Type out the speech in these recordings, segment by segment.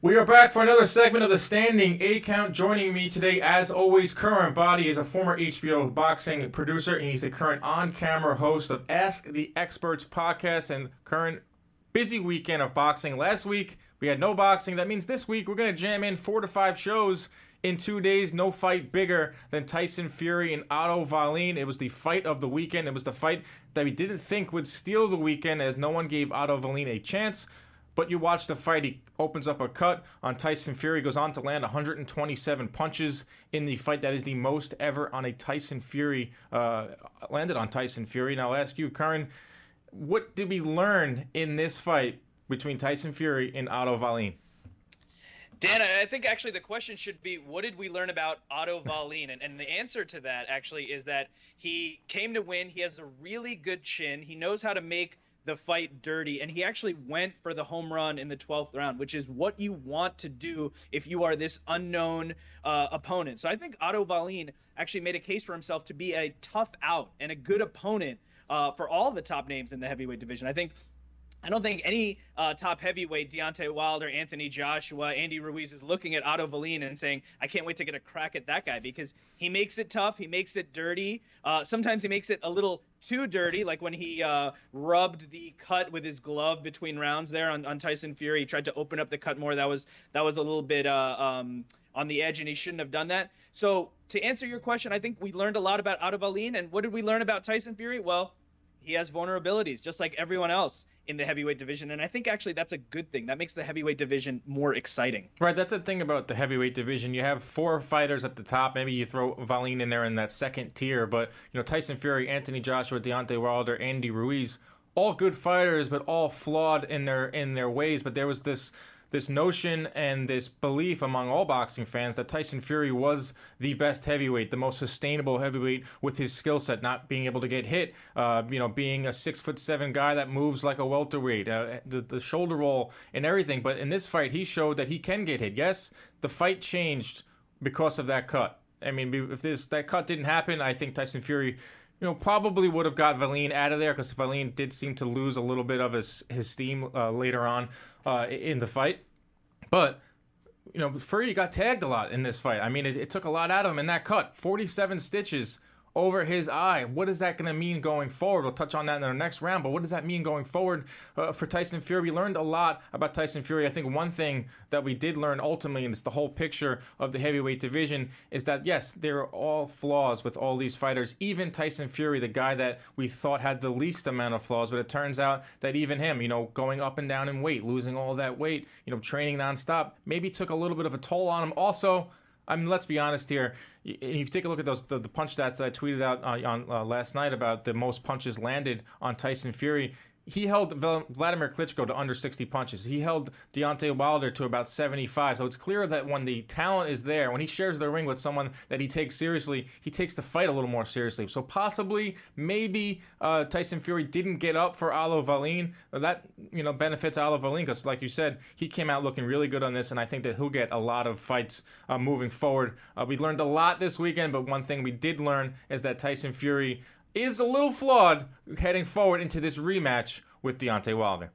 We are back for another segment of the Standing Eight Count. Joining me today, as always, Current Body is a former HBO boxing producer, and he's the current on-camera host of Ask the Experts podcast. And current busy weekend of boxing. Last week we had no boxing. That means this week we're gonna jam in four to five shows in two days. No fight bigger than Tyson Fury and Otto Wallin. It was the fight of the weekend. It was the fight that we didn't think would steal the weekend, as no one gave Otto Wallin a chance. But you watch the fight, he opens up a cut on Tyson Fury, goes on to land 127 punches in the fight. That is the most ever on a Tyson Fury, uh, landed on Tyson Fury. Now, I'll ask you, Curran, what did we learn in this fight between Tyson Fury and Otto Wallin? Dan, I think actually the question should be what did we learn about Otto Wallin? And, and the answer to that actually is that he came to win. He has a really good chin. He knows how to make the fight dirty, and he actually went for the home run in the 12th round, which is what you want to do if you are this unknown uh, opponent. So I think Otto Wallin actually made a case for himself to be a tough out and a good opponent uh, for all the top names in the heavyweight division. I think I don't think any uh, top heavyweight, Deontay Wilder, Anthony Joshua, Andy Ruiz is looking at Otto Wallin and saying, I can't wait to get a crack at that guy because he makes it tough. He makes it dirty. Uh, sometimes he makes it a little too dirty, like when he uh, rubbed the cut with his glove between rounds there on, on Tyson Fury. He tried to open up the cut more. That was that was a little bit uh, um, on the edge, and he shouldn't have done that. So to answer your question, I think we learned a lot about Otto Wallin. And what did we learn about Tyson Fury? Well, he has vulnerabilities, just like everyone else in the heavyweight division. And I think actually that's a good thing. That makes the heavyweight division more exciting. Right, that's the thing about the heavyweight division. You have four fighters at the top. Maybe you throw Wallin in there in that second tier, but you know Tyson Fury, Anthony Joshua, Deontay Wilder, Andy Ruiz, all good fighters, but all flawed in their in their ways. But there was this this notion and this belief among all boxing fans that Tyson Fury was the best heavyweight, the most sustainable heavyweight with his skill set, not being able to get hit, uh, you know, being a six foot seven guy that moves like a welterweight, uh, the, the shoulder roll and everything. But in this fight, he showed that he can get hit. Yes, the fight changed because of that cut. I mean, if this that cut didn't happen, I think Tyson Fury you know, probably would have got Wallin out of there because Wallin did seem to lose a little bit of his his steam uh, later on uh, in the fight. But you know, Fury got tagged a lot in this fight. I mean, it, it took a lot out of him in that cut. Forty-seven stitches over his eye. What is that going to mean going forward? We'll touch on that in our next round. But what does that mean going forward uh, for Tyson Fury? We learned a lot about Tyson Fury. I think one thing that we did learn ultimately, and it's the whole picture of the heavyweight division, is that yes, there are all flaws with all these fighters. Even Tyson Fury, the guy that we thought had the least amount of flaws, but it turns out that even him, you know, going up and down in weight, losing all that weight, you know, training nonstop, maybe took a little bit of a toll on him. Also, I mean, let's be honest here. If you take a look at those the, the punch stats that I tweeted out uh, on uh, last night about the most punches landed on Tyson Fury, he held Vladimir Klitschko to under 60 punches. He held Deontay Wilder to about 75. So it's clear that when the talent is there, when he shares the ring with someone that he takes seriously, he takes the fight a little more seriously. So possibly, maybe uh, Tyson Fury didn't get up for Otto Wallin. That you know benefits Otto Wallin because, like you said, he came out looking really good on this, and I think that he'll get a lot of fights uh, moving forward. Uh, we learned a lot this weekend, but one thing we did learn is that Tyson Fury is a little flawed heading forward into this rematch with Deontay Wilder.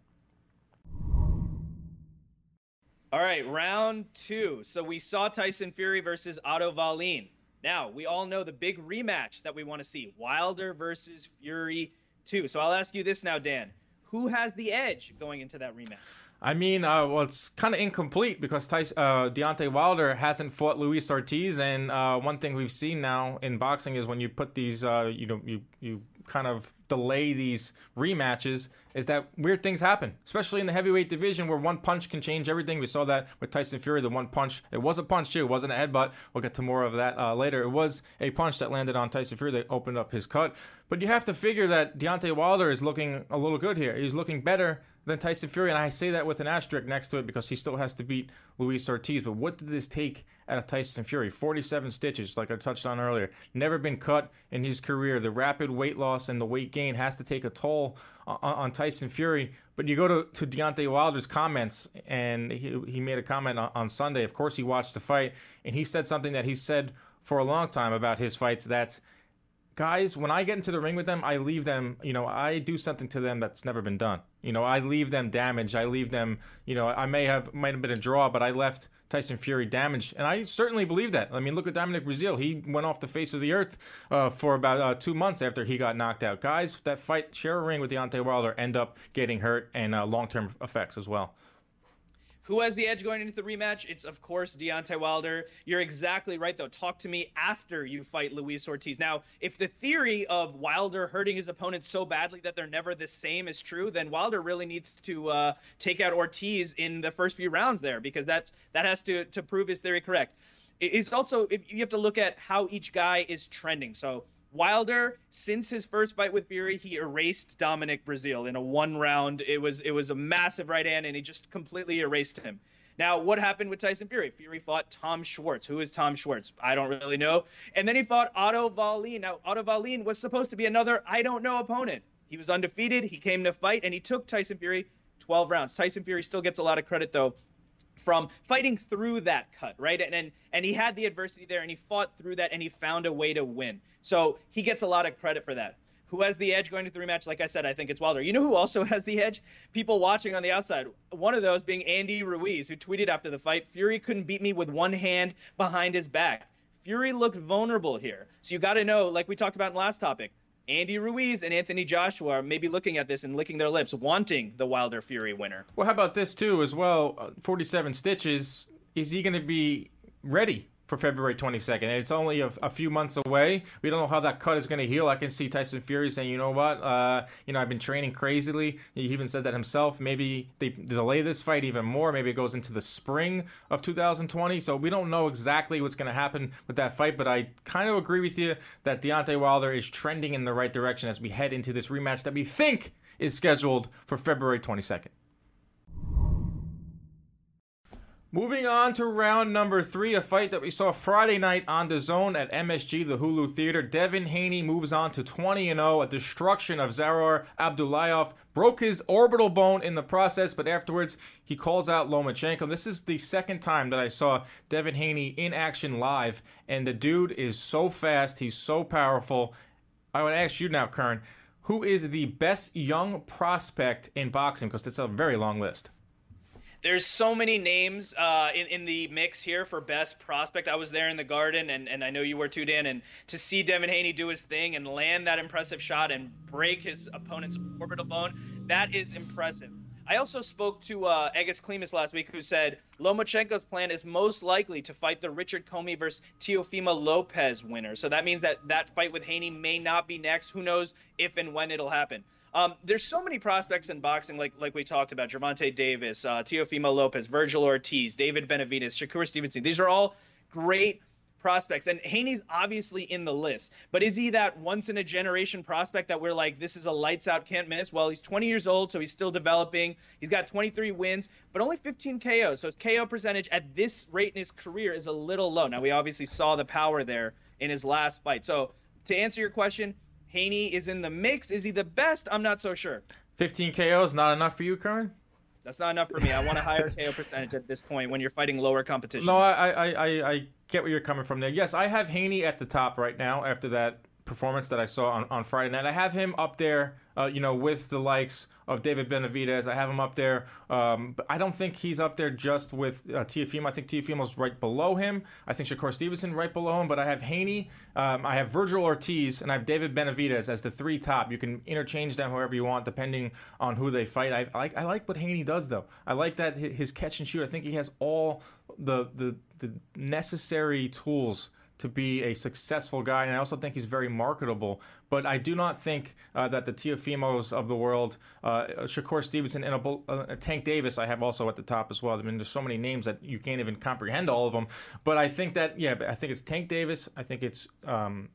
All right, round two. So we saw Tyson Fury versus Otto Wallin. Now, we all know the big rematch that we want to see Wilder versus Fury 2. So I'll ask you this now, Dan. Who has the edge going into that rematch? I mean, uh, well, it's kind of incomplete because Tyson, uh, Deontay Wilder hasn't fought Luis Ortiz, and uh, one thing we've seen now in boxing is when you put these, uh, you know, you you kind of delay these rematches is that weird things happen, especially in the heavyweight division where one punch can change everything. We saw that with Tyson Fury, the one punch. It was a punch too. It wasn't a headbutt. We'll get to more of that uh, later. It was a punch that landed on Tyson Fury that opened up his cut. But you have to figure that Deontay Wilder is looking a little good here. He's looking better than Tyson Fury, and I say that with an asterisk next to it because he still has to beat Luis Ortiz. But what did this take out of Tyson Fury? 47 stitches, like I touched on earlier. Never been cut in his career. The rapid weight loss and the weight gain has to take a toll on, on Tyson Fury. But you go to, to Deontay Wilder's comments, and he, he made a comment on, on Sunday. Of course, he watched the fight, and he said something that he said for a long time about his fights that's guys, when I get into the ring with them, I leave them, you know, I do something to them that's never been done. You know, I leave them damaged. I leave them, you know, I may have might have been a draw, but I left Tyson Fury damaged, and I certainly believe that. I mean, look at Dominic Breazeale. He went off the face of the earth uh, for about uh, two months after he got knocked out. Guys that fight share a ring with Deontay Wilder end up getting hurt and uh, long term effects as well. Who has the edge going into the rematch? It's of course Deontay Wilder. You're exactly right though. Talk to me after you fight Luis Ortiz. Now, if the theory of Wilder hurting his opponent so badly that they're never the same is true, then Wilder really needs to uh, take out Ortiz in the first few rounds there because that's that has to to prove his theory correct. It's also if you have to look at how each guy is trending. So Wilder, since his first fight with Fury, he erased Dominic Breazeale in a one round. It was it was a massive right hand, and he just completely erased him. Now, what happened with Tyson Fury? Fury fought Tom Schwartz. Who is Tom Schwartz? I don't really know. And then he fought Otto Wallin. Now, Otto Wallin was supposed to be another I don't know opponent. He was undefeated. He came to fight, and he took Tyson Fury 12 rounds. Tyson Fury still gets a lot of credit, though, from fighting through that cut, right? And, and and he had the adversity there, and he fought through that, and he found a way to win. So he gets a lot of credit for that. Who has the edge going to the rematch? Like I said, I think it's Wilder. You know who also has the edge? People watching on the outside. One of those being Andy Ruiz, who tweeted after the fight, Fury couldn't beat me with one hand behind his back. Fury looked vulnerable here. So you got to know, like we talked about in the last topic, Andy Ruiz and Anthony Joshua are maybe looking at this and licking their lips, wanting the Wilder Fury winner. Well, how about this too, as well? Uh, 47 stitches. Is he going to be ready for February 22nd. And It's only a, a, few months away. We don't know how that cut is going to heal. I can see Tyson Fury saying, you know what, uh, you know, I've been training crazily. He even says that himself. Maybe they delay this fight even more. Maybe it goes into the spring of 2020. So we don't know exactly what's going to happen with that fight, but I kind of agree with you that Deontay Wilder is trending in the right direction as we head into this rematch that we think is scheduled for February 22nd. Moving on to round number three, a fight that we saw Friday night on the zone at MSG, the Hulu Theater. Devin Haney moves on to 20 0, a destruction of Zaur Abdullayev. Broke his orbital bone in the process, but afterwards he calls out Lomachenko. This is the second time that I saw Devin Haney in action live, and the dude is so fast, he's so powerful. I would ask you now, Kern, who is the best young prospect in boxing? Because it's a very long list. There's so many names uh, in, in the mix here for best prospect. I was there in the garden, and, and I know you were too, Dan. And to see Devin Haney do his thing and land that impressive shot and break his opponent's orbital bone, that is impressive. I also spoke to uh, Egis Klimas last week, who said Lomachenko's plan is most likely to fight the Richard Commey versus Teofimo Lopez winner. So that means that that fight with Haney may not be next. Who knows if and when it'll happen. Um, there's so many prospects in boxing, like like we talked about, Gervonta Davis, uh, Teofimo Lopez, Virgil Ortiz, David Benavidez, Shakur Stevenson. These are all great prospects, and Haney's obviously in the list. But is he that once in a generation prospect that we're like, this is a lights out, can't miss? Well, he's 20 years old, so he's still developing. He's got 23 wins, but only 15 KOs. So his KO percentage at this rate in his career is a little low. Now we obviously saw the power there in his last fight. So to answer your question, Haney is in the mix. Is he the best? I'm not so sure. 15 KOs not enough for you, Kern? That's not enough for me. I want a higher KO percentage at this point when you're fighting lower competition. No, I, I, I, I get where you're coming from there. Yes, I have Haney at the top right now after that performance that I saw on, on Friday night. I have him up there, uh, you know, with the likes of David Benavidez. I have him up there, um, but I don't think he's up there just with uh, Teofimo. I think Teofimo's right below him. I think Shakur Stevenson right below him. But I have Haney, um, I have Virgil Ortiz, and I have David Benavidez as the three top. You can interchange them however you want, depending on who they fight. I, I like I like what Haney does though. I like that his catch and shoot. I think he has all the the, the necessary tools to be a successful guy, and I also think he's very marketable. But I do not think uh, that the Teofimos of the world, uh, Shakur Stevenson and a, uh, Tank Davis, I have also at the top as well. I mean, there's so many names that you can't even comprehend all of them. But I think that, yeah, I think it's Tank Davis. I think it's um,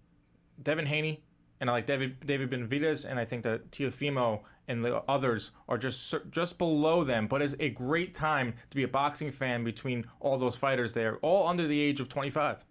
Devin Haney. and I like David David Benavidez, and I think that Teofimo and the others are just just below them. But it's a great time to be a boxing fan between all those fighters there, all under the age of 25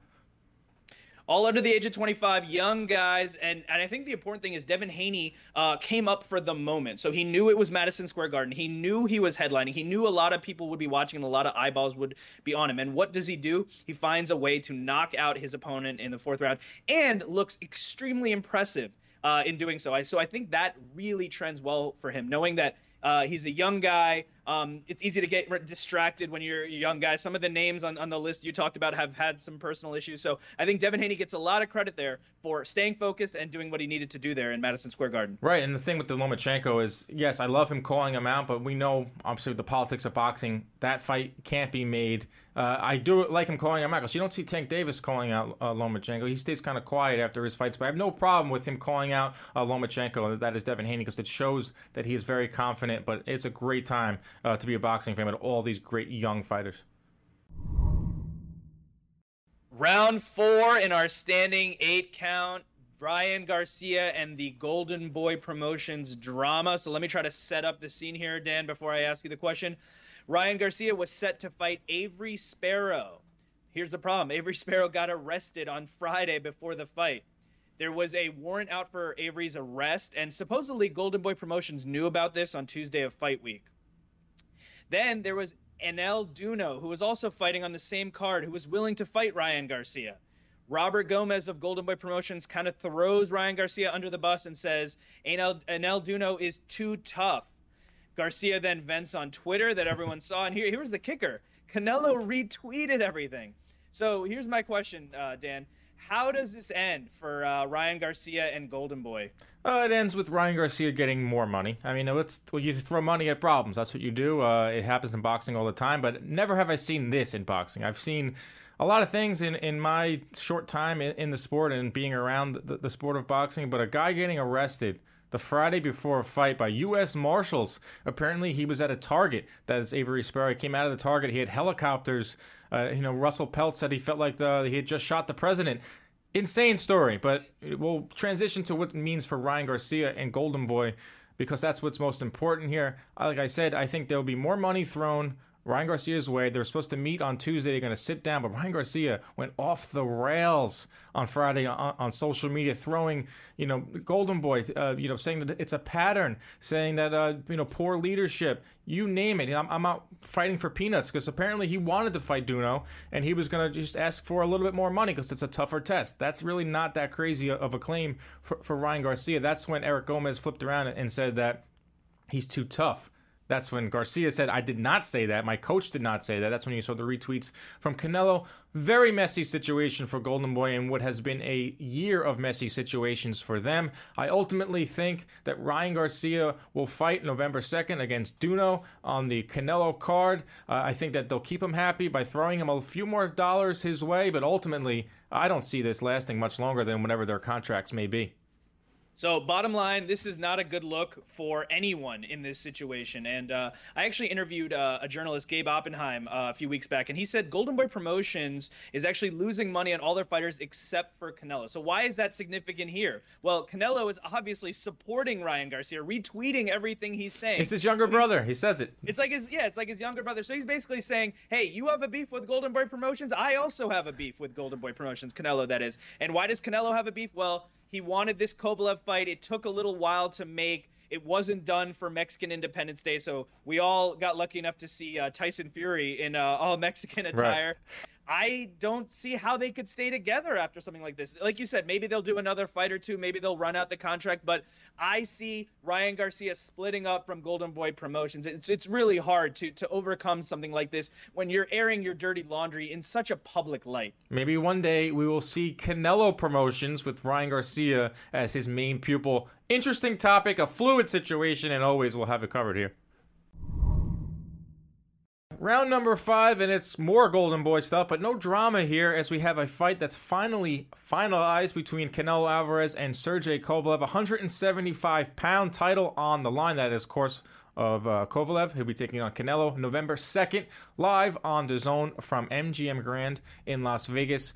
all under the age of 25, young guys. And, and I think the important thing is Devin Haney uh, came up for the moment. So he knew it was Madison Square Garden. He knew he was headlining. He knew a lot of people would be watching and a lot of eyeballs would be on him. And what does he do? He finds a way to knock out his opponent in the fourth round and looks extremely impressive. Uh, in doing so, I so I think that really trends well for him, knowing that uh, he's a young guy. Um, it's easy to get distracted when you're a young guy. Some of the names on, on the list you talked about have had some personal issues. So I think Devin Haney gets a lot of credit there for staying focused and doing what he needed to do there in Madison Square Garden. Right. And the thing with the Lomachenko is, yes, I love him calling him out, but we know, obviously, with the politics of boxing, that fight can't be made. Uh, I do like him calling out because you don't see Tank Davis calling out uh, Lomachenko. He stays kind of quiet after his fights, but I have no problem with him calling out uh, Lomachenko. That is Devin Haney because it shows that he is very confident, but it's a great time uh, to be a boxing fan with all these great young fighters. Round four in our standing eight count. Ryan Garcia and the Golden Boy Promotions drama. So let me try to set up the scene here, Dan, before I ask you the question. Ryan Garcia was set to fight Avery Sparrow. Here's the problem Avery Sparrow got arrested on Friday before the fight. There was a warrant out for Avery's arrest, and supposedly Golden Boy Promotions knew about this on Tuesday of fight week. Then there was Anel Duno, who was also fighting on the same card, who was willing to fight Ryan Garcia. Robert Gomez of Golden Boy Promotions kind of throws Ryan Garcia under the bus and says Anel, Duno is too tough. Garcia then vents on Twitter that everyone saw, and here, here was the kicker: Canelo retweeted everything. So here's my question, uh, Dan: how does this end for uh, Ryan Garcia and Golden Boy? Uh, it ends with Ryan Garcia getting more money. I mean, it's well, you throw money at problems. That's what you do. Uh, it happens in boxing all the time, but never have I seen this in boxing. I've seen a lot of things in, in my short time in, in the sport and being around the, the sport of boxing, but a guy getting arrested the Friday before a fight by U.S. Marshals. Apparently, he was at a target. That is Avery Sparrow. He came out of the target. He had helicopters. Uh, you know, Russell Pelt said he felt like the, he had just shot the president. Insane story, but we'll transition to what it means for Ryan Garcia and Golden Boy because that's what's most important here. Like I said, I think there'll be more money thrown Ryan Garcia's way. They're supposed to meet on Tuesday. They're going to sit down, but Ryan Garcia went off the rails on Friday on, on social media, throwing, you know, Golden Boy, uh, you know, saying that it's a pattern, saying that, uh, you know, poor leadership, you name it. I'm, I'm out fighting for peanuts because apparently he wanted to fight Duno and he was going to just ask for a little bit more money because it's a tougher test. That's really not that crazy of a claim for, for Ryan Garcia. That's when Eric Gomez flipped around and said that he's too tough. That's when Garcia said, I did not say that. My coach did not say that. That's when you saw the retweets from Canelo. Very messy situation for Golden Boy and what has been a year of messy situations for them. I ultimately think that Ryan Garcia will fight November 2nd against Duno on the Canelo card. Uh, I think that they'll keep him happy by throwing him a few more dollars his way, but ultimately, I don't see this lasting much longer than whatever their contracts may be. So, bottom line, this is not a good look for anyone in this situation. And uh, I actually interviewed uh, a journalist, Gabe Oppenheim, uh, a few weeks back, and he said Golden Boy Promotions is actually losing money on all their fighters except for Canelo. So, why is that significant here? Well, Canelo is obviously supporting Ryan Garcia, retweeting everything he's saying. It's his younger brother. He says it. It's like his yeah, it's like his younger brother. So he's basically saying, "Hey, you have a beef with Golden Boy Promotions. I also have a beef with Golden Boy Promotions, Canelo that is. And why does Canelo have a beef? Well, he wanted this Kovalev fight. It took a little while to make. It wasn't done for Mexican Independence Day, so we all got lucky enough to see uh, Tyson Fury in uh, all Mexican attire. Right. I don't see how they could stay together after something like this. Like you said, maybe they'll do another fight or two, maybe they'll run out the contract, but I see Ryan Garcia splitting up from Golden Boy Promotions. It's it's really hard to to overcome something like this when you're airing your dirty laundry in such a public light. Maybe one day we will see Canelo Promotions with Ryan Garcia as his main pupil. Interesting topic, a fluid situation, and always we'll have it covered here round number five, and it's more Golden Boy stuff, but no drama here as we have a fight that's finally finalized between Canelo Alvarez and Sergey Kovalev. 175 pound title on the line. That is, of course, of uh, Kovalev. He'll be taking on Canelo November 2nd, live on the zone from MGM Grand in Las Vegas.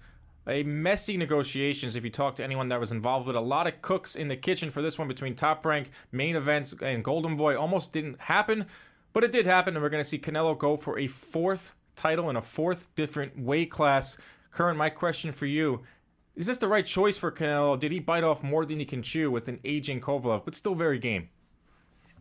a messy negotiations if you talk to anyone that was involved with a lot of cooks in the kitchen for this one between top rank main events and golden boy almost didn't happen but it did happen and we're going to see canelo go for a fourth title in a fourth different weight class. Current my question for you is this the right choice for canelo? Did he bite off more than he can chew with an aging kovalev but still very game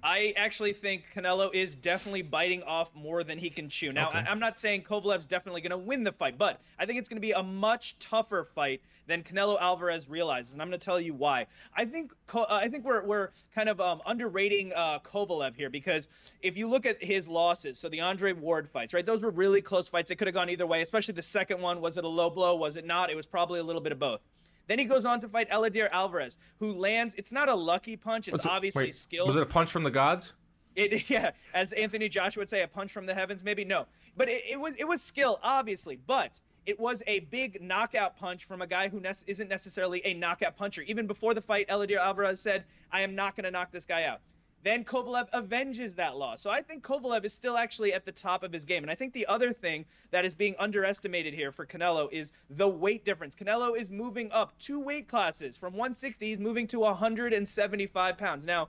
I actually think Canelo is definitely biting off more than he can chew. Now, okay. I, am not saying Kovalev's definitely going to win the fight, but I think it's going to be a much tougher fight than Canelo Alvarez realizes, and I'm going to tell you why. I think uh, I think we're we're kind of um, underrating uh, Kovalev here because if you look at his losses, so the Andre Ward fights, right? Those were really close fights. It could have gone either way, especially the second one. Was it a low blow? Was it not? It was probably a little bit of both. Then he goes on to fight Eleider Alvarez, who lands. It's not a lucky punch. It's obviously wait, skill. Was it a punch from the gods? It, yeah, as Anthony Joshua would say, a punch from the heavens. Maybe no, but it, it was it was skill, obviously. But it was a big knockout punch from a guy who ne- isn't necessarily a knockout puncher. Even before the fight, Eleider Alvarez said, "I am not going to knock this guy out." Then Kovalev avenges that loss. So I think Kovalev is still actually at the top of his game. And I think the other thing that is being underestimated here for Canelo is the weight difference. Canelo is moving up two weight classes from 160, he's moving to 175 pounds. Now,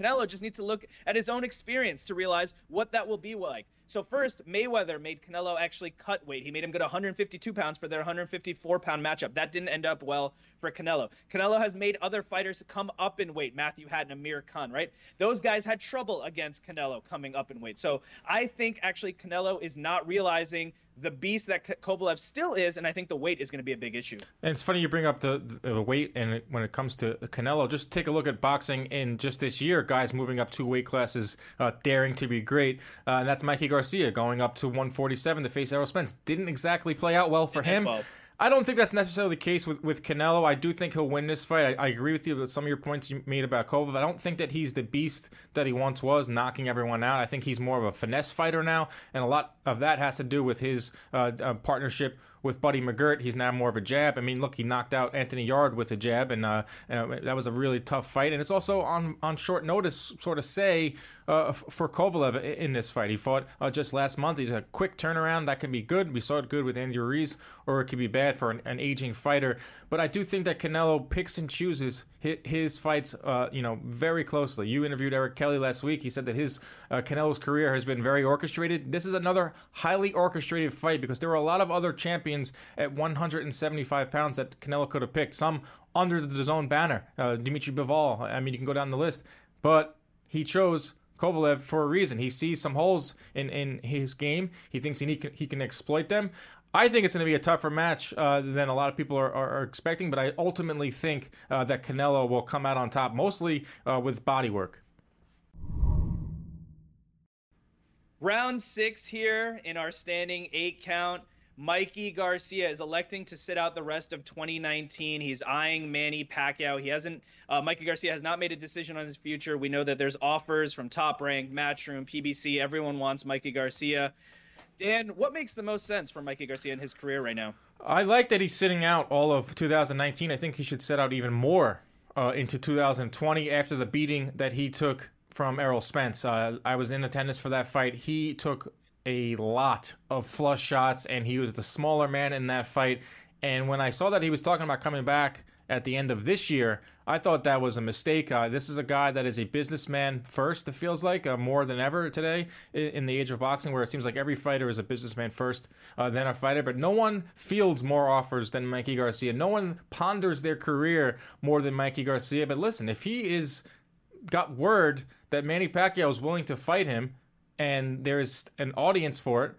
Canelo just needs to look at his own experience to realize what that will be like. So first, Mayweather made Canelo actually cut weight. He made him go to 152 pounds for their 154 pound matchup. That didn't end up well for Canelo. Canelo has made other fighters come up in weight. Matthew Hatton, Amir Khan, right? Those guys had trouble against Canelo coming up in weight. So I think actually Canelo is not realizing the beast that Kovalev still is, and I think the weight is going to be a big issue. And it's funny you bring up the, the weight, and when it comes to Canelo, just take a look at boxing in just this year. Guys moving up two weight classes, uh, daring to be great, uh, and that's Mikey Garcia going up to 147 to face Errol Spence. Didn't exactly play out well for him. I don't think that's necessarily the case with, with Canelo. I do think he'll win this fight. I, I, agree with you with some of your points you made about Kovalev. I don't think that he's the beast that he once was, knocking everyone out. I think he's more of a finesse fighter now, and a lot of that has to do with his uh, uh, partnership with Buddy McGirt. He's now more of a jab. I mean, look, he knocked out Anthony Yarde with a jab, and, uh, and that was a really tough fight. And it's also on on short notice, sort of say uh, for Kovalev in this fight. He fought uh, just last month. He's a quick turnaround that can be good. We saw it good with Andy Ruiz, or it could be bad for an, an aging fighter. But I do think that Canelo picks and chooses his fights, uh, you know, very closely. You interviewed Eric Kelly last week. He said that his uh, Canelo's career has been very orchestrated. This is another highly orchestrated fight because there were a lot of other champions at 175 pounds that Canelo could have picked. Some under the zone banner, uh, Dimitri Bivol. I mean, you can go down the list, but he chose Kovalev for a reason. He sees some holes in, in his game. He thinks he, need, he can exploit them. I think it's going to be a tougher match uh, than a lot of people are, are, are, expecting, but I ultimately think uh, that Canelo will come out on top, mostly uh, with body work. Round six here in our standing eight count. Mikey Garcia is electing to sit out the rest of 2019. He's eyeing Manny Pacquiao. He hasn't. Uh, Mikey Garcia has not made a decision on his future. We know that there's offers from Top Rank, Matchroom, PBC. Everyone wants Mikey Garcia. Dan, what makes the most sense for Mikey Garcia in his career right now? I like that he's sitting out all of 2019. I think he should sit out even more uh, into 2020 after the beating that he took from Errol Spence. Uh, I was in attendance for that fight. He took a lot of flush shots, and he was the smaller man in that fight. And when I saw that he was talking about coming back at the end of this year, I thought that was a mistake. Uh, this is a guy that is a businessman first, it feels like, uh, more than ever today in, in, the age of boxing, where it seems like every fighter is a businessman first, uh, then a fighter. But no one fields more offers than Mikey Garcia. No one ponders their career more than Mikey Garcia. But listen, if he is got word that Manny Pacquiao is willing to fight him, and there's an audience for it.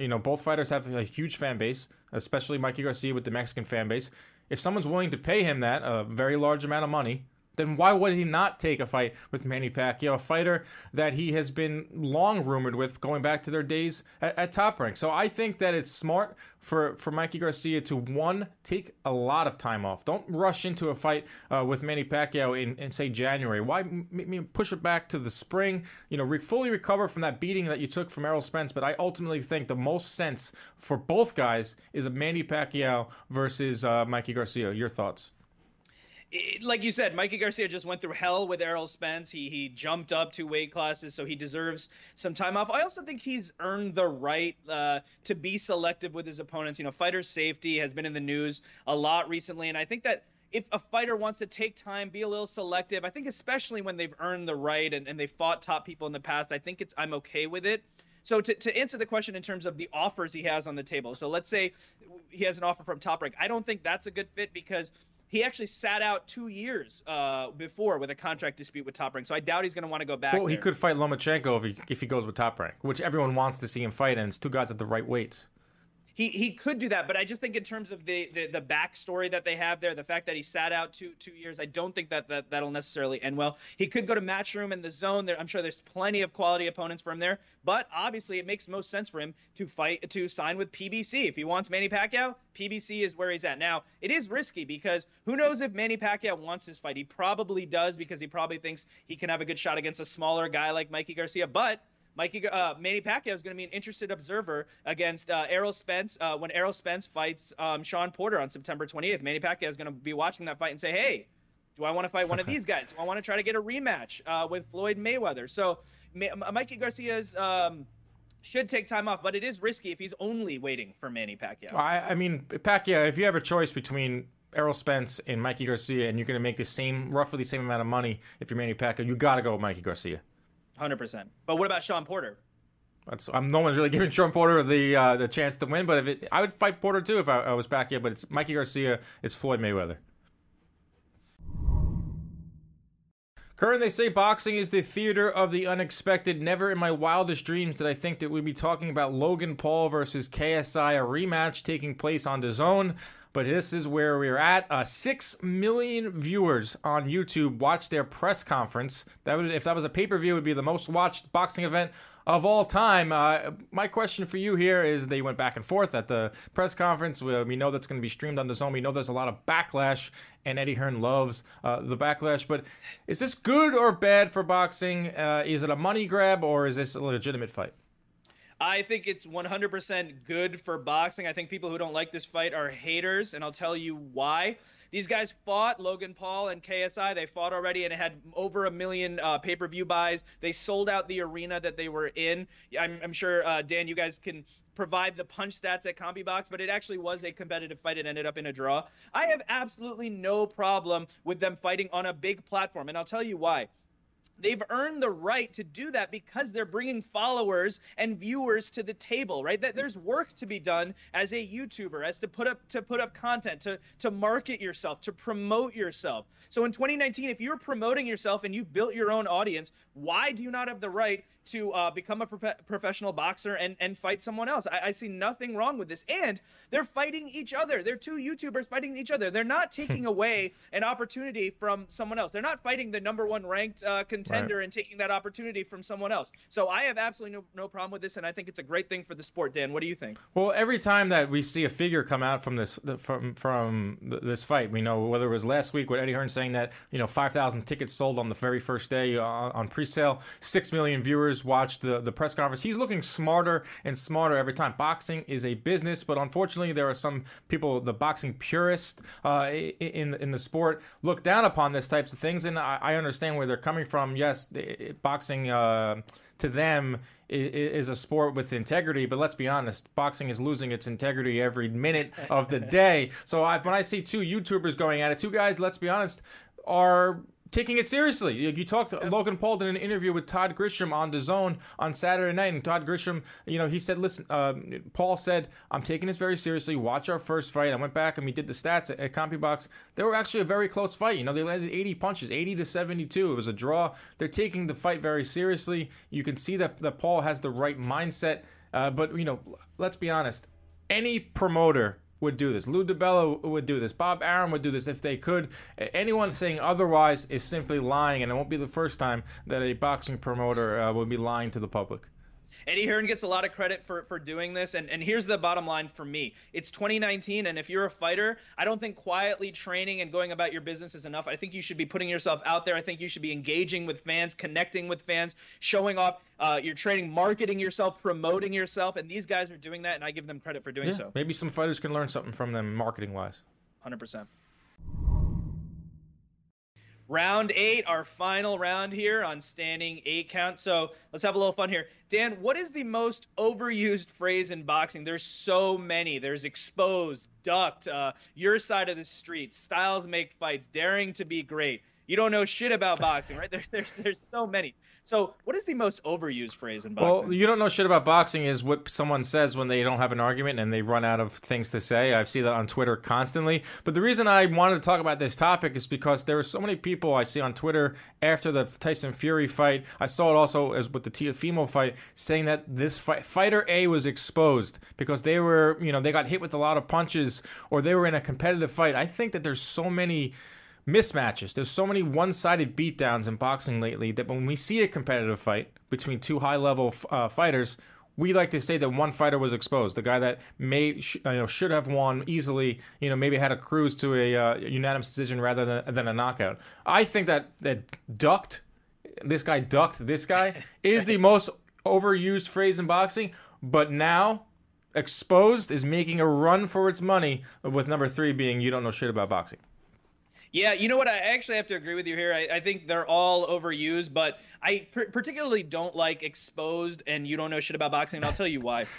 You know, both fighters have a huge fan base, especially Mikey Garcia with the Mexican fan base. If someone's willing to pay him that, a very large amount of money, then why would he not take a fight with Manny Pacquiao, a fighter that he has been long rumored with going back to their days at, at, Top Rank? So I think that it's smart for, for Mikey Garcia to, one, take a lot of time off. Don't rush into a fight uh, with Manny Pacquiao in, in, say, January. Why m- push it back to the spring? You know, re- fully recover from that beating that you took from Errol Spence. But I ultimately think the most sense for both guys is a Manny Pacquiao versus uh, Mikey Garcia. Your thoughts? Like you said, Mikey Garcia just went through hell with Errol Spence. He he jumped up two weight classes, so he deserves some time off. I also think he's earned the right uh, to be selective with his opponents. You know, fighter safety has been in the news a lot recently, and I think that if a fighter wants to take time, be a little selective, I think especially when they've earned the right and, and they fought top people in the past, I think it's I'm okay with it. So to, to answer the question in terms of the offers he has on the table, so let's say he has an offer from Top Rank. I don't think that's a good fit because he actually sat out two years uh, before with a contract dispute with Top Rank, so I doubt he's going to want to go back. Well, he could fight Lomachenko if he if he goes with Top Rank, which everyone wants to see him fight, and it's two guys at the right weights he he could do that, but I just think in terms of the, the the backstory that they have there, the fact that he sat out two two years, I don't think that, that that'll necessarily end well. He could go to Matchroom in the zone. There, I'm sure there's plenty of quality opponents for him there, but obviously it makes most sense for him to fight to sign with PBC if he wants Manny Pacquiao. PBC is where he's at now. It is risky because who knows if Manny Pacquiao wants this fight? He probably does because he probably thinks he can have a good shot against a smaller guy like Mikey Garcia, but Mikey uh, Manny Pacquiao is going to be an interested observer against uh, Errol Spence uh, when Errol Spence fights um, Shawn Porter on September 28th. Manny Pacquiao is going to be watching that fight and say, "Hey, do I want to fight one of these guys? Do I want to try to get a rematch uh, with Floyd Mayweather?" So Ma- Mikey Garcia's. Um, should take time off, but it is risky if he's only waiting for Manny Pacquiao. I, I mean, Pacquiao, if you have a choice between Errol Spence and Mikey Garcia, and you're going to make the same, roughly the same amount of money if you're Manny Pacquiao, you got to go with Mikey Garcia. Hundred percent. But what about Shawn Porter? That's, I'm, no one's really giving Shawn Porter the uh, the chance to win, but if it, I would fight Porter too if I, I was back here. But it's Mikey Garcia, it's Floyd Mayweather. Current, they say boxing is the theater of the unexpected. Never in my wildest dreams did I think that we'd be talking about Logan Paul versus KSI, a rematch taking place on DAZN. But this is where we're at. Uh, Six million viewers on YouTube watched their press conference. That would, if that was a pay per view, would be the most watched boxing event of all time. Uh, my question for you here is they went back and forth at the press conference. We, we know that's going to be streamed on DAZN. We know there's a lot of backlash, and Eddie Hearn loves uh, the backlash. But is this good or bad for boxing? Uh, is it a money grab or is this a legitimate fight? I think it's 100% good for boxing. I think people who don't like this fight are haters, and I'll tell you why. These guys fought Logan Paul and KSI. They fought already, and it had over a million uh, pay-per-view buys. They sold out the arena that they were in. I'm, I'm sure uh, Dan, you guys can provide the punch stats at CompuBox, but it actually was a competitive fight. It ended up in a draw. I have absolutely no problem with them fighting on a big platform, and I'll tell you why they've earned the right to do that because they're bringing followers and viewers to the table right that there's work to be done as a youtuber as to put up to put up content to to market yourself to promote yourself so in 2019 if you're promoting yourself and you've built your own audience why do you not have the right to uh, become a pro- professional boxer and, and fight someone else. I, I, see nothing wrong with this. And they're fighting each other. They're two YouTubers fighting each other. They're not taking away an opportunity from someone else. They're not fighting the number one ranked uh, contender right. and taking that opportunity from someone else. So I have absolutely no, no problem with this, and I think it's a great thing for the sport. Dan, what do you think? Well, every time that we see a figure come out from this from from this fight, we know whether it was last week with Eddie Hearn saying that you know 5,000 tickets sold on the very first day on, on pre-sale, six million viewers watched watched the, the press conference. He's looking smarter and smarter every time. Boxing is a business, but unfortunately, there are some people, the boxing purists uh, in in the sport, look down upon this types of things, and I, I understand where they're coming from. Yes, boxing. Uh, to them is a sport with integrity, but let's be honest, boxing is losing its integrity every minute of the day. So I, when I see two YouTubers going at it, two guys, let's be honest, are taking it seriously. You, talked to Logan Paul did an interview with Todd Grisham on the Zone on Saturday night, and Todd Grisham, you know, he said, "Listen, uh, Paul said I'm taking this very seriously. Watch our first fight." I went back and we did the stats at, at CompuBox. They were actually a very close fight. You know, they landed 80 punches, 80 to 72. It was a draw. They're taking the fight very seriously. You can see that that Paul has the right mindset. Uh, but you know, let's be honest. Any promoter would do this. Lou DiBella would do this. Bob Arum would do this if they could. Anyone saying otherwise is simply lying, and it won't be the first time that a boxing promoter uh, would be lying to the public. Eddie Hearn gets a lot of credit for, for doing this. And, and here's the bottom line for me it's 2019. And if you're a fighter, I don't think quietly training and going about your business is enough. I think you should be putting yourself out there. I think you should be engaging with fans, connecting with fans, showing off uh, your training, marketing yourself, promoting yourself. And these guys are doing that. And I give them credit for doing yeah, so. Maybe some fighters can learn something from them marketing wise. 100%. Round eight, our final round here on standing eight count. So let's have a little fun here. Dan, what is the most overused phrase in boxing? There's so many. There's exposed, ducked, uh, your side of the street, styles make fights, daring to be great. You don't know shit about boxing, right? There, there's there's so many. So, what is the most overused phrase in boxing? Well, you don't know shit about boxing is what someone says when they don't have an argument and they run out of things to say. I see that on Twitter constantly. But the reason I wanted to talk about this topic is because there are so many people I see on Twitter after the Tyson Fury fight. I saw it also as with the Teofimo fight, saying that this fight, fighter A was exposed because they were, you know, they got hit with a lot of punches or they were in a competitive fight. I think that there's so many mismatches. There's so many one-sided beatdowns in boxing lately that when we see a competitive fight between two high-level uh, fighters, we like to say that one fighter was exposed. The guy that may sh- you know should have won easily, you know, maybe had a cruise to a uh, unanimous decision rather than, than a knockout. I think that that ducked this guy ducked this guy is the most overused phrase in boxing, but now exposed is making a run for its money with number 3 being you don't know shit about boxing. Yeah, you know what? I actually have to agree with you here. I, I think they're all overused, but I per- particularly don't like exposed and you don't know shit about boxing. And I'll tell you why.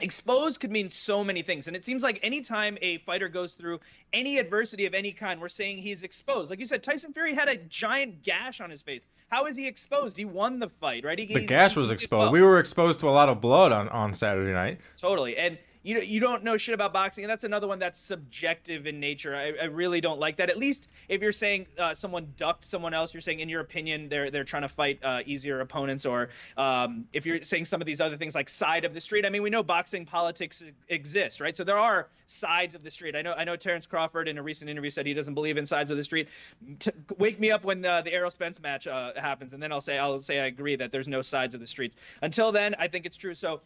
Exposed could mean so many things. And it seems like anytime a fighter goes through any adversity of any kind, we're saying he's exposed. Like you said, Tyson Fury had a giant gash on his face. How is he exposed? He won the fight, right? He, the gash was exposed. Well. We were exposed to a lot of blood on, on Saturday night. Totally. And you you don't know shit about boxing, and that's another one that's subjective in nature. I, I really don't like that. At least if you're saying uh, someone ducked someone else, you're saying in your opinion they're they're trying to fight uh, easier opponents, or um, if you're saying some of these other things like side of the street. I mean, we know boxing politics exists, right? So there are sides of the street. I know I know Terrence Crawford in a recent interview said he doesn't believe in sides of the street. T- wake me up when the, the Errol Spence match uh, happens, and then I'll say I'll say I agree that there's no sides of the streets. Until then, I think it's true. So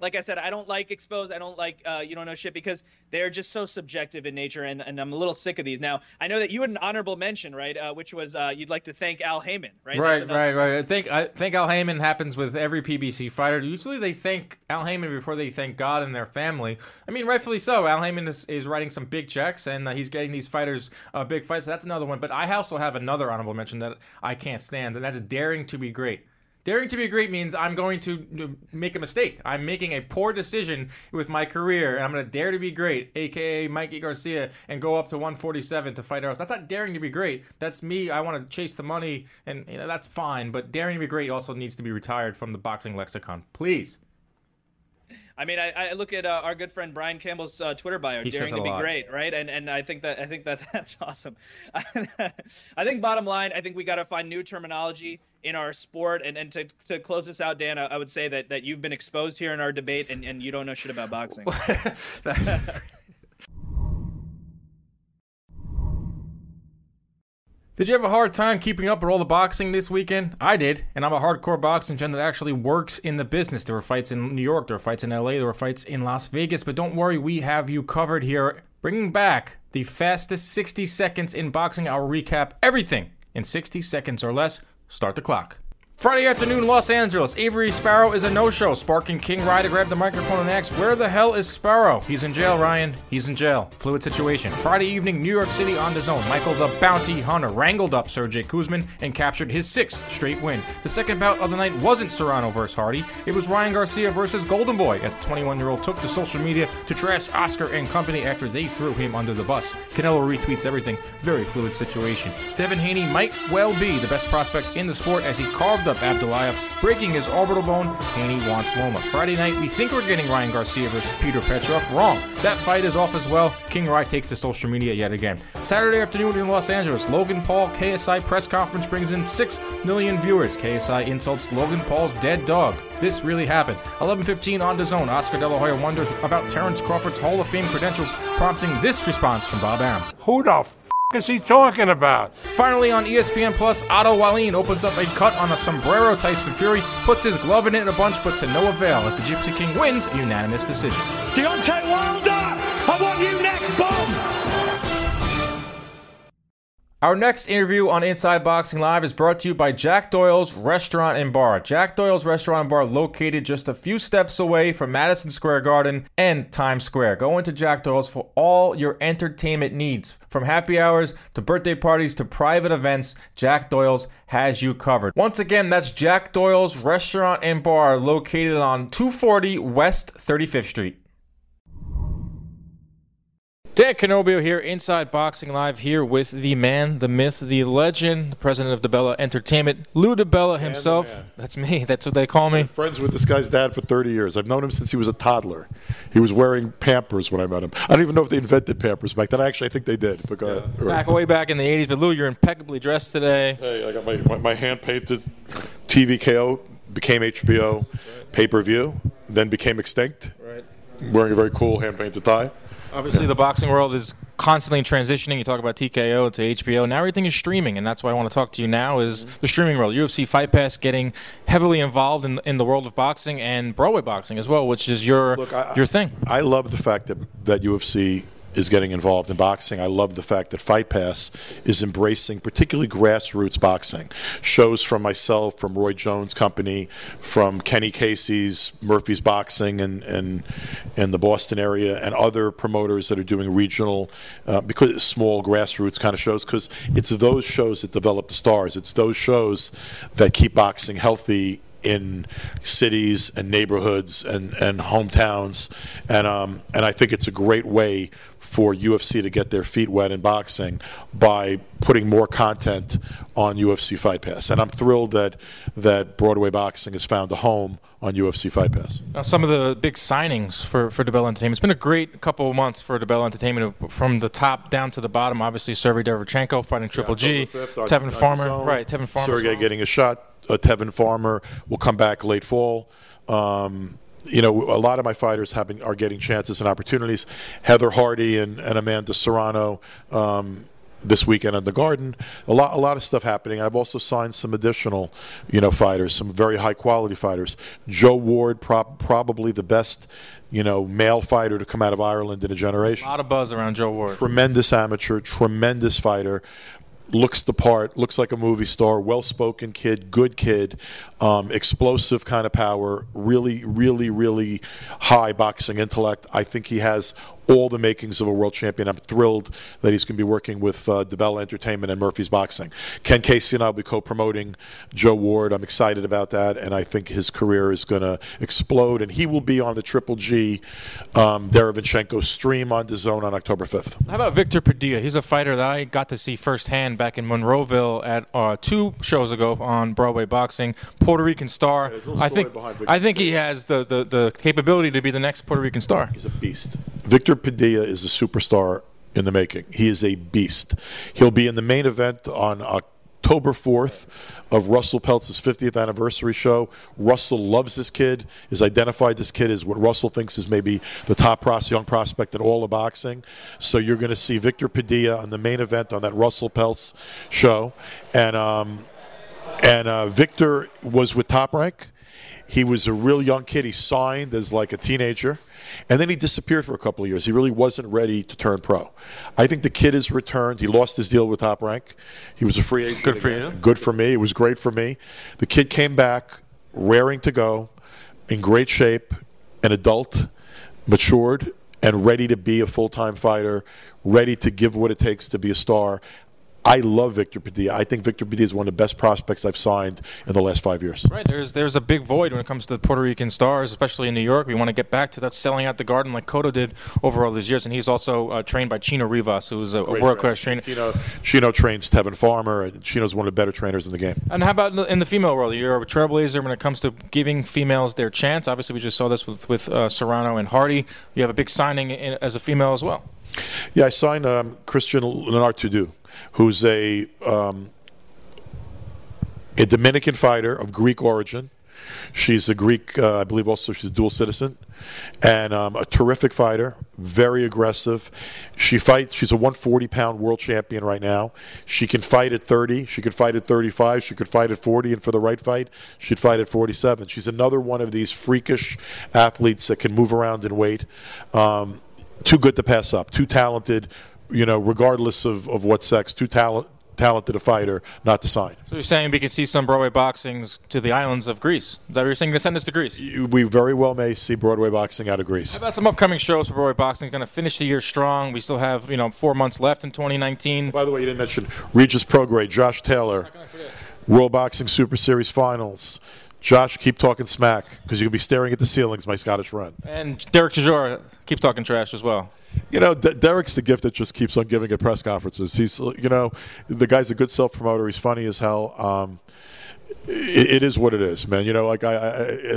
like I said, I don't like exposed. I don't like uh, you don't know shit because they're just so subjective in nature, and, and I'm a little sick of these. Now, I know that you had an honorable mention, right? Uh, which was uh, you'd like to thank Al Haymon, right? Right, right, right. I think I think Al Haymon happens with every PBC fighter. Usually, they thank Al Haymon before they thank God and their family. I mean, rightfully so. Al Haymon is, is writing some big checks, and uh, he's getting these fighters uh, big fights. So that's another one. But I also have another honorable mention that I can't stand, and that's daring to be great. Daring to be great means I'm going to make a mistake. I'm making a poor decision with my career, and I'm going to dare to be great, aka Mikey Garcia, and go up to 147 to fight else. That's not daring to be great. That's me. I want to chase the money, and you know, that's fine. But daring to be great also needs to be retired from the boxing lexicon, please. I mean, I, I look at uh, our good friend Brian Campbell's uh, Twitter bio, he daring to be lot. great, right? And and I think that I think that that's awesome. I think bottom line, I think we got to find new terminology in our sport. And and to, to close this out, Dan, I, I, would say that that you've been exposed here in our debate, and, and you don't know shit about boxing. Did you have a hard time keeping up with all the boxing this weekend? I did, and I'm a hardcore boxing fan that actually works in the business. There were fights in New York, there were fights in LA, there were fights in Las Vegas, but don't worry, we have you covered here, bringing back the fastest 60 seconds in boxing. I'll recap everything in 60 seconds or less. Start the clock. Friday afternoon, Los Angeles. Avery Sparrow is a no-show, sparking King Rye to grab the microphone and ask, "Where the hell is Sparrow?" He's in jail, Ryan. He's in jail. Fluid situation. Friday evening, New York City on the zone. Michael the Bounty Hunter wrangled up Sergey Kuzmin and captured his sixth straight win. The second bout of the night wasn't Serrano versus Hardy. It was Ryan Garcia versus Golden Boy, as the 21-year-old took to social media to trash Oscar and company after they threw him under the bus. Canelo retweets everything. Very fluid situation. Devin Haney might well be the best prospect in the sport as he carved up Abdullayev, breaking his orbital bone, he wants Loma. Friday night, we think we're getting Ryan Garcia versus Peter Petrov. Wrong. That fight is off as well. King Rye takes to social media yet again. Saturday afternoon in Los Angeles, Logan Paul KSI press conference brings in 6 million viewers. KSI insults Logan Paul's dead dog. This really happened. 11:15 on the zone. Oscar De La Hoya wonders about Terrence Crawford's Hall of Fame credentials, prompting this response from Bob Arum. Who the is he talking about? Finally, on ESPN Plus, Otto Wallin opens up a cut on a sombrero Tyson Fury, puts his glove in it a bunch, but to no avail as the Gypsy King wins a unanimous decision. Deontay Wilder, I want you next, bomb! Our next interview on Inside Boxing Live is brought to you by Jack Doyle's Restaurant and Bar. Jack Doyle's Restaurant and Bar located just a few steps away from Madison Square Garden and Times Square. Go into Jack Doyle's for all your entertainment needs. From happy hours to birthday parties to private events, Jack Doyle's has you covered. Once again, that's Jack Doyle's Restaurant and Bar located on 240 West 35th Street. Dan Canobbio here, Inside Boxing Live, here with the man, the myth, the legend, the president of DiBella Entertainment, Lou DiBella himself. That's me. That's what they call me. Friends with this guy's dad for 30 years. I've known him since he was a toddler. He was wearing Pampers when I met him. I don't even know if they invented Pampers back then. Actually, I think they did. But go ahead. Back way back in the '80s, but Lou, you're impeccably dressed today. Hey, I got my, my, my hand painted TVKO, became HBO pay per view, then became extinct. Right. Wearing a very cool hand painted tie. Obviously, the boxing world is constantly transitioning. You talk about TKO to HBO. Now everything is streaming, and that's why I want to talk to you now. Is mm-hmm. the streaming world? UFC Fight Pass getting heavily involved in in the world of boxing and Broadway boxing as well, which is your Look, I- your thing. I love the fact that, that UFC is getting involved in boxing. I love the fact that Fight Pass is embracing particularly grassroots boxing. Shows from myself, from Roy Jones Company, from Kenny Casey's Murphy's Boxing and and and the Boston area, and other promoters that are doing regional, uh, because it's small grassroots kind of shows. Because it's those shows that develop the stars. It's those shows that keep boxing healthy in cities and neighborhoods and, and hometowns, and um, and I think it's a great way for UFC to get their feet wet in boxing by putting more content on UFC Fight Pass, and I'm thrilled that that Broadway boxing has found a home on UFC Fight Pass. Now, some of the big signings for, for DiBella Entertainment. It's been a great couple of months for DiBella Entertainment from the top down to the bottom. Obviously, Sergey Derevyanchenko fighting Triple G, 5th, Tevin on Farmer, DAZN. right? Tevin Farmer. Sergey getting a shot. Uh, Tevin Farmer will come back late fall. Um, you know, a lot of my fighters having are getting chances and opportunities. Heather Hardy and, and Amanda Serrano um, this weekend in the Garden. A lot, a lot of stuff happening. I've also signed some additional, you know, fighters, some very high quality fighters. Joe Ward, prob- probably the best, you know, male fighter to come out of Ireland in a generation A lot of buzz around Joe Ward. tremendous amateur, tremendous fighter. Looks the part, looks like a movie star, well spoken kid, good kid, um, explosive kind of power, really, really, really high boxing intellect. I think he has all the makings of a world champion. I'm thrilled that he's going to be working with uh, DiBella Entertainment and Murphy's Boxing. Ken Casey and I will be co promoting Joe Ward. I'm excited about that, and I think his career is going to explode. And he will be on the Triple G um, Derevyanchenko stream on DAZN on October 5th. How about Victor Padilla? He's a fighter that I got to see firsthand back in Monroeville at uh, two shows ago on Broadway Boxing. Puerto Rican star. little I think I think he has the, the, the capability to be the next Puerto Rican star. He's a beast. Victor Padilla is a superstar in the making. He is a beast. He'll be in the main event on October 4th of Russell Peltz's 50th anniversary show. Russell loves this kid, has identified this kid as what Russell thinks is maybe the top young prospect in all of boxing. So you're going to see Victor Padilla on the main event on that Russell Peltz show. And, um, and uh, Victor was with Top Rank. He was a real young kid. He signed as like a teenager, and then he disappeared for a couple of years. He really wasn't ready to turn pro. I think the kid has returned. He lost his deal with Top Rank. He was a free agent. Good for again. you. Good for me. It was great for me. The kid came back, raring to go, in great shape, an adult, matured, and ready to be a full time fighter, ready to give what it takes to be a star. I love Victor Padilla. I think Victor Padilla is one of the best prospects I've signed in the last five years. Right, there's there's a big void when it comes to Puerto Rican stars, especially in New York. We want to get back to that selling out the garden like Cotto did over all these years, and he's also uh, trained by Chino Rivas, who's a, a world class trainer. Chino, Chino trains Tevin Farmer, and Chino's one of the better trainers in the game. And how about in the- in the female world? You're a trailblazer when it comes to giving females their chance. Obviously, we just saw this with with uh, Serrano and Hardy. You have a big signing in, as a female as well. Yeah, I signed um, Christina Linardatou, who's a um, a Dominican fighter of Greek origin. She's a Greek, uh, I believe. Also, she's a dual citizen, and um, a terrific fighter. Very aggressive. She fights. She's a 140 pound world champion right now. She can fight at 30. She could fight at 35. She could fight at 40. And for the right fight, she'd fight at 47. She's another one of these freakish athletes that can move around in weight. Um, too good to pass up. Too talented, you know, regardless of, of what sex. Too talent, talented a fighter not to sign. So you're saying we can see some Broadway boxings to the islands of Greece? Is that what you're saying? To send us to Greece? We very well may see Broadway boxing out of Greece. How about some upcoming shows for Broadway boxing? Going to finish the year strong. We still have you know four months left in 2019. By the way, you didn't mention Regis Prograis, Josh Taylor, World Boxing Super Series Finals. Josh, keep talking smack because you'll be staring at the ceilings, my Scottish friend. And Derek Chisora, keep talking trash as well. You know, D- Derek's the gift that just keeps on giving at press conferences. He's, you know, the guy's a good self promoter. He's funny as hell. Um, it, it is what it is, man. You know, like I, I,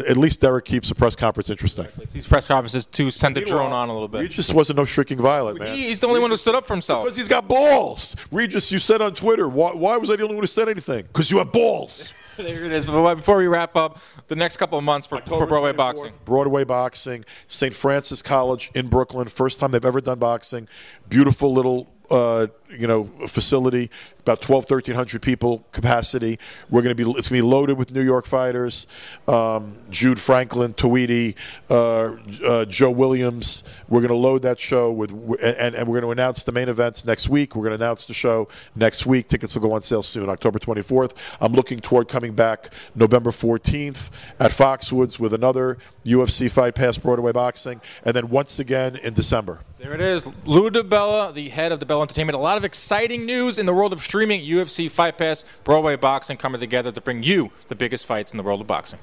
at least Derek keeps the press conference interesting. These press conferences to send the drone on a little bit. Regis wasn't no shrinking violet, man. He- he's the only one who stood up for himself. Because he's got balls. Regis, you said on Twitter, why, why was I the only one who said anything? Because you have balls. There it is. Before we wrap up, the next couple of months for, for Broadway boxing. Broadway boxing, St. Francis College in Brooklyn. First time they've ever done boxing. Beautiful little, uh, you know, facility. About 12, 1300 people capacity. We're going to be. It's going to be loaded with New York fighters. Um, Jude Franklin, Tweedy, uh, uh, Joe Williams. We're going to load that show with, and, and we're going to announce the main events next week. We're going to announce the show next week. Tickets will go on sale soon, October 24th. I'm looking toward coming back November 14th at Foxwoods with another UFC Fight Pass Broadway Boxing, and then once again in December. There it is. Lou DiBella, the head of DiBella Entertainment. A lot of exciting news in the world of streaming. UFC Fight Pass, Broadway Boxing coming together to bring you the biggest fights in the world of boxing.